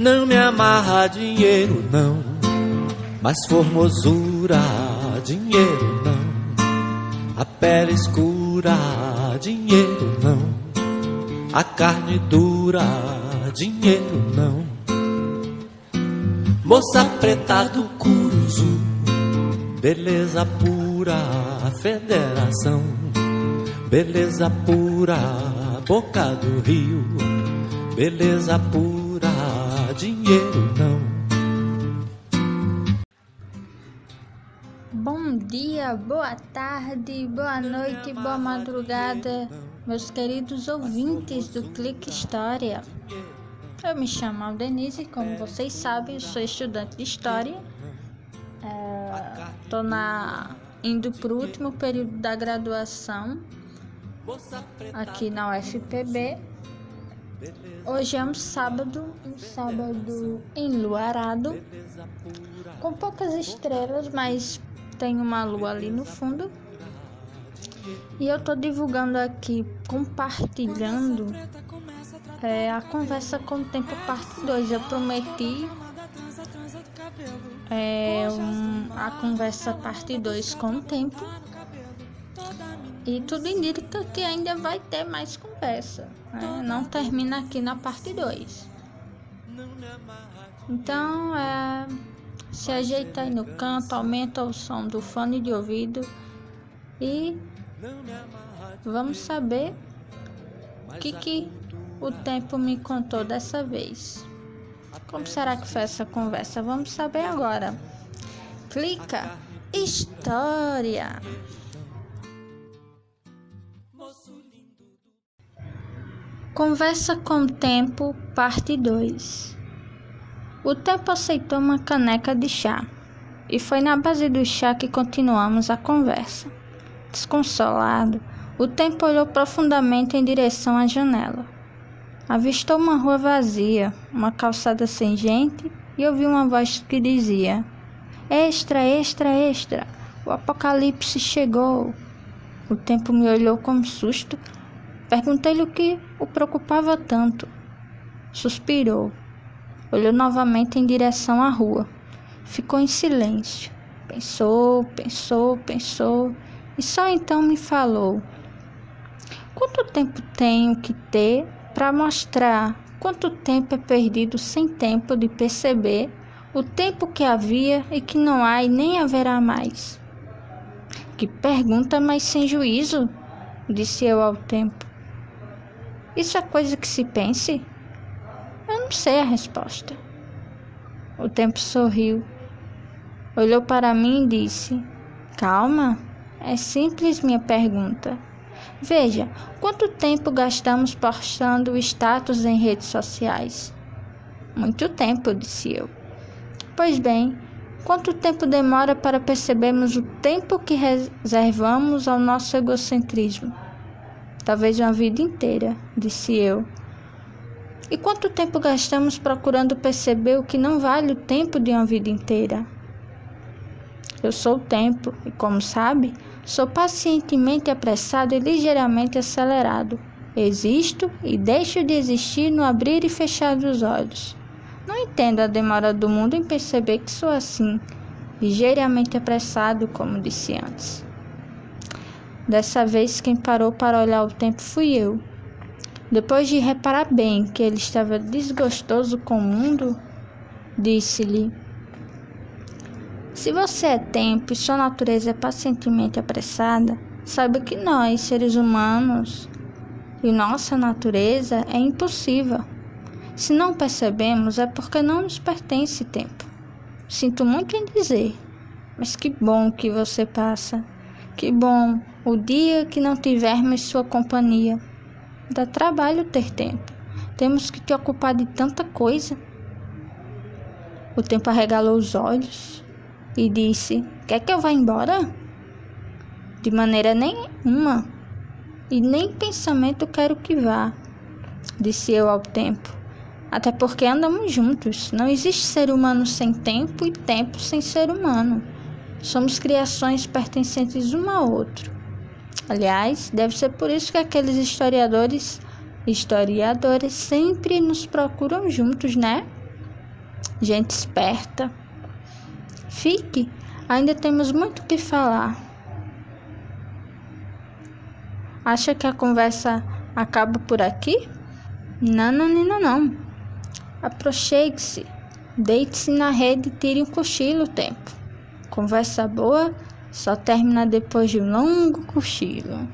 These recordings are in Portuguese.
Não me amarra dinheiro, não. Mas formosura, dinheiro, não. A pele escura, dinheiro, não. A carne dura, dinheiro, não. Moça preta do Curuzu, beleza pura, federação. Beleza pura, boca do rio. Beleza pura, dinheiro não. Bom dia, boa tarde, boa noite, boa madrugada, meus queridos ouvintes do Clique História. Eu me chamo Aldenise, como vocês sabem, sou estudante de História. Estou é, indo para o último período da graduação aqui na UFPB. Hoje é um sábado, um sábado enluarado, com poucas estrelas, mas tem uma lua ali no fundo. E eu tô divulgando aqui, compartilhando é, a conversa com o tempo parte 2. Eu prometi é, um, a conversa parte 2 com o tempo. E tudo indica que ainda vai ter mais conversa. Né? Não termina aqui na parte 2. Então, é, se ajeita aí no canto, aumenta o som do fone de ouvido e vamos saber o que, que o tempo me contou dessa vez. Como será que foi essa conversa? Vamos saber agora. Clica História. Conversa com o Tempo, parte 2. O tempo aceitou uma caneca de chá, e foi na base do chá que continuamos a conversa. Desconsolado, o tempo olhou profundamente em direção à janela. Avistou uma rua vazia, uma calçada sem gente, e ouviu uma voz que dizia: Extra, extra, extra! O apocalipse chegou! O tempo me olhou com susto Perguntei-lhe o que o preocupava tanto. Suspirou. Olhou novamente em direção à rua. Ficou em silêncio. Pensou, pensou, pensou e só então me falou: Quanto tempo tenho que ter para mostrar quanto tempo é perdido sem tempo de perceber o tempo que havia e que não há e nem haverá mais? Que pergunta mais sem juízo, disse eu ao tempo. Isso é coisa que se pense? Eu não sei a resposta. O tempo sorriu, olhou para mim e disse: Calma, é simples minha pergunta. Veja, quanto tempo gastamos postando status em redes sociais? Muito tempo, disse eu. Pois bem, quanto tempo demora para percebermos o tempo que reservamos ao nosso egocentrismo? Talvez uma vida inteira, disse eu. E quanto tempo gastamos procurando perceber o que não vale o tempo de uma vida inteira? Eu sou o tempo e, como sabe, sou pacientemente apressado e ligeiramente acelerado. Existo e deixo de existir no abrir e fechar dos olhos. Não entendo a demora do mundo em perceber que sou assim, ligeiramente apressado, como disse antes. Dessa vez, quem parou para olhar o tempo fui eu. Depois de reparar bem que ele estava desgostoso com o mundo, disse-lhe: Se você é tempo e sua natureza é pacientemente apressada, saiba que nós, seres humanos, e nossa natureza é impossível. Se não percebemos, é porque não nos pertence tempo. Sinto muito em dizer, mas que bom que você passa. Que bom o dia que não tivermos sua companhia. Dá trabalho ter tempo. Temos que te ocupar de tanta coisa. O tempo arregalou os olhos e disse: Quer que eu vá embora? De maneira nenhuma. E nem pensamento quero que vá, disse eu ao tempo. Até porque andamos juntos. Não existe ser humano sem tempo e tempo sem ser humano. Somos criações pertencentes um ao outro. Aliás, deve ser por isso que aqueles historiadores historiadores sempre nos procuram juntos, né? gente esperta. Fique, ainda temos muito o que falar. Acha que a conversa acaba por aqui? Não, não, não, não. Aproxime-se, deite-se na rede e tire um cochilo o tempo. Conversa boa só termina depois de um longo cochilo.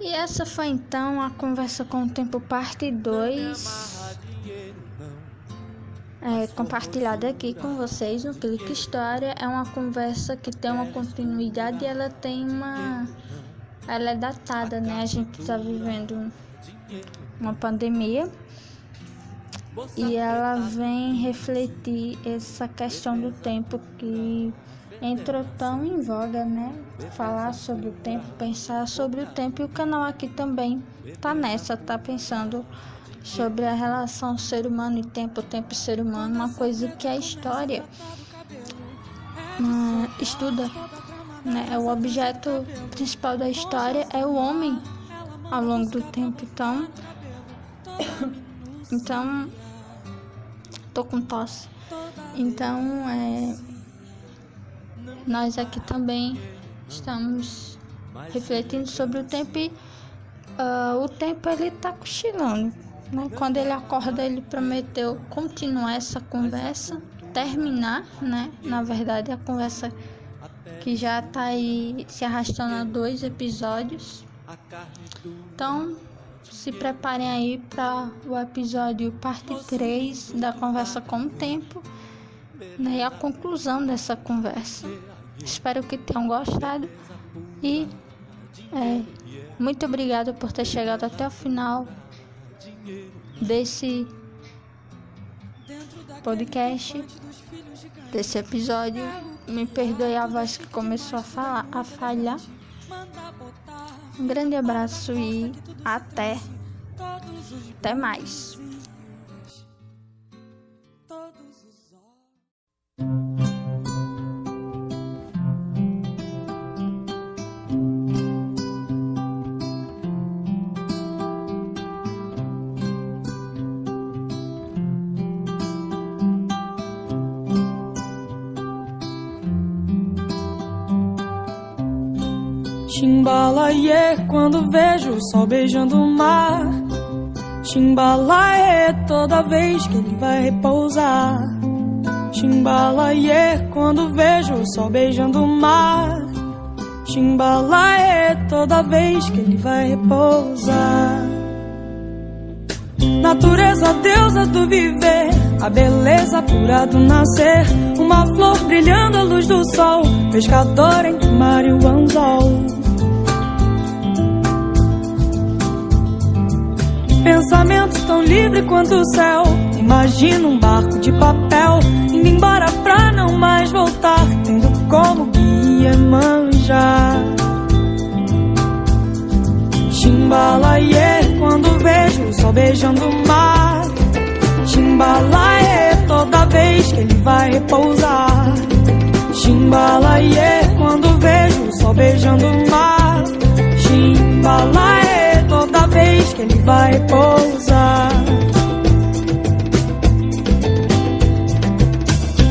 E essa foi então a conversa com o tempo parte 2. É, compartilhada aqui com vocês no Clique História. É uma conversa que tem uma continuidade e ela tem uma. Ela é datada, né? A gente está vivendo uma pandemia e ela vem refletir essa questão do tempo que entrou tão em voga, né? Falar sobre o tempo, pensar sobre o tempo e o canal aqui também tá nessa, tá pensando sobre a relação ser humano e tempo, tempo e ser humano, uma coisa que a história hum, estuda, né? O objeto principal da história é o homem ao longo do tempo, então então tô com tosse. Então, é, nós aqui também estamos refletindo sobre o tempo e uh, o tempo ele tá cochilando. Né? Quando ele acorda, ele prometeu continuar essa conversa, terminar, né? Na verdade, a conversa que já tá aí se arrastando a dois episódios. Então, se preparem aí para o episódio parte 3 da conversa com o tempo né, e a conclusão dessa conversa. Espero que tenham gostado e é, muito obrigada por ter chegado até o final desse podcast, desse episódio. Me perdoe a voz que começou a, falar, a falhar. Um grande abraço e até. Até mais. Chimbalaie, quando vejo o sol beijando o mar. Chimbalaie, toda vez que ele vai repousar. Chimbalaie, quando vejo o sol beijando o mar. Chimbalaie, toda vez que ele vai repousar. Natureza, deusa do viver, a beleza pura do nascer. Uma flor brilhando à luz do sol, pescador entre mar e o anzol. Pensamento tão livre quanto o céu. Imagina um barco de papel indo embora pra não mais voltar, tendo como guia manjar. Chimbalaie, quando vejo o sol beijando o mar. Chimbalaie, toda vez que ele vai repousar. Chimbalaie, quando vejo o sol beijando o mar. Chimbalaie que ele vai pousar.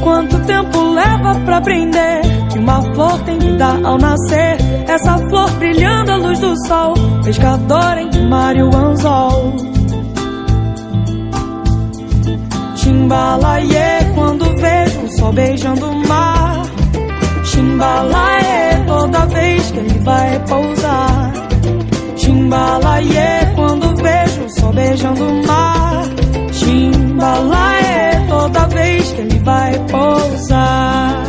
Quanto tempo leva pra aprender que uma flor tem vida ao nascer? Essa flor brilhando à luz do sol, pescador entre o mar e o anzol. Quando vejo o sol beijando o mar. Chimbalaie, toda vez que ele vai pousar. Chimbalaie, quando vejo o sol beijando o mar. Chimbalaie, toda vez que ele vai pousar.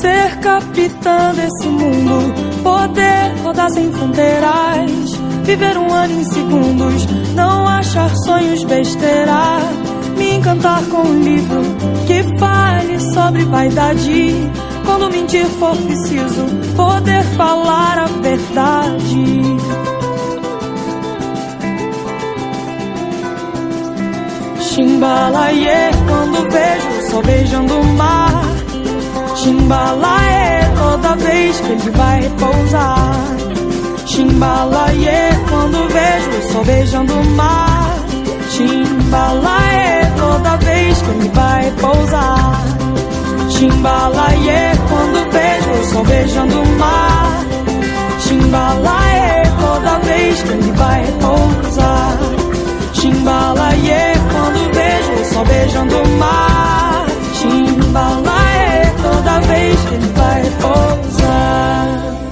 Ser capitã desse mundo, poder rodar sem fronteiras, viver um ano em segundos, não achar sonhos besteira encantar com um livro que fale sobre vaidade. Quando mentir for preciso, poder falar a verdade. Chimbalaie, quando vejo sol beijando o mar. Chimbalaie, toda vez que ele vai repousar. Chimbalaie, quando vejo sol beijando o mar. Timbalaê toda vez que ele vai pousar. Timbalaê quando vejo o sol beijando o mar. Timbalaê toda vez que ele vai pousar. Timbalaê quando vejo o sol beijando o mar. Timbalaê toda vez que ele vai pousar.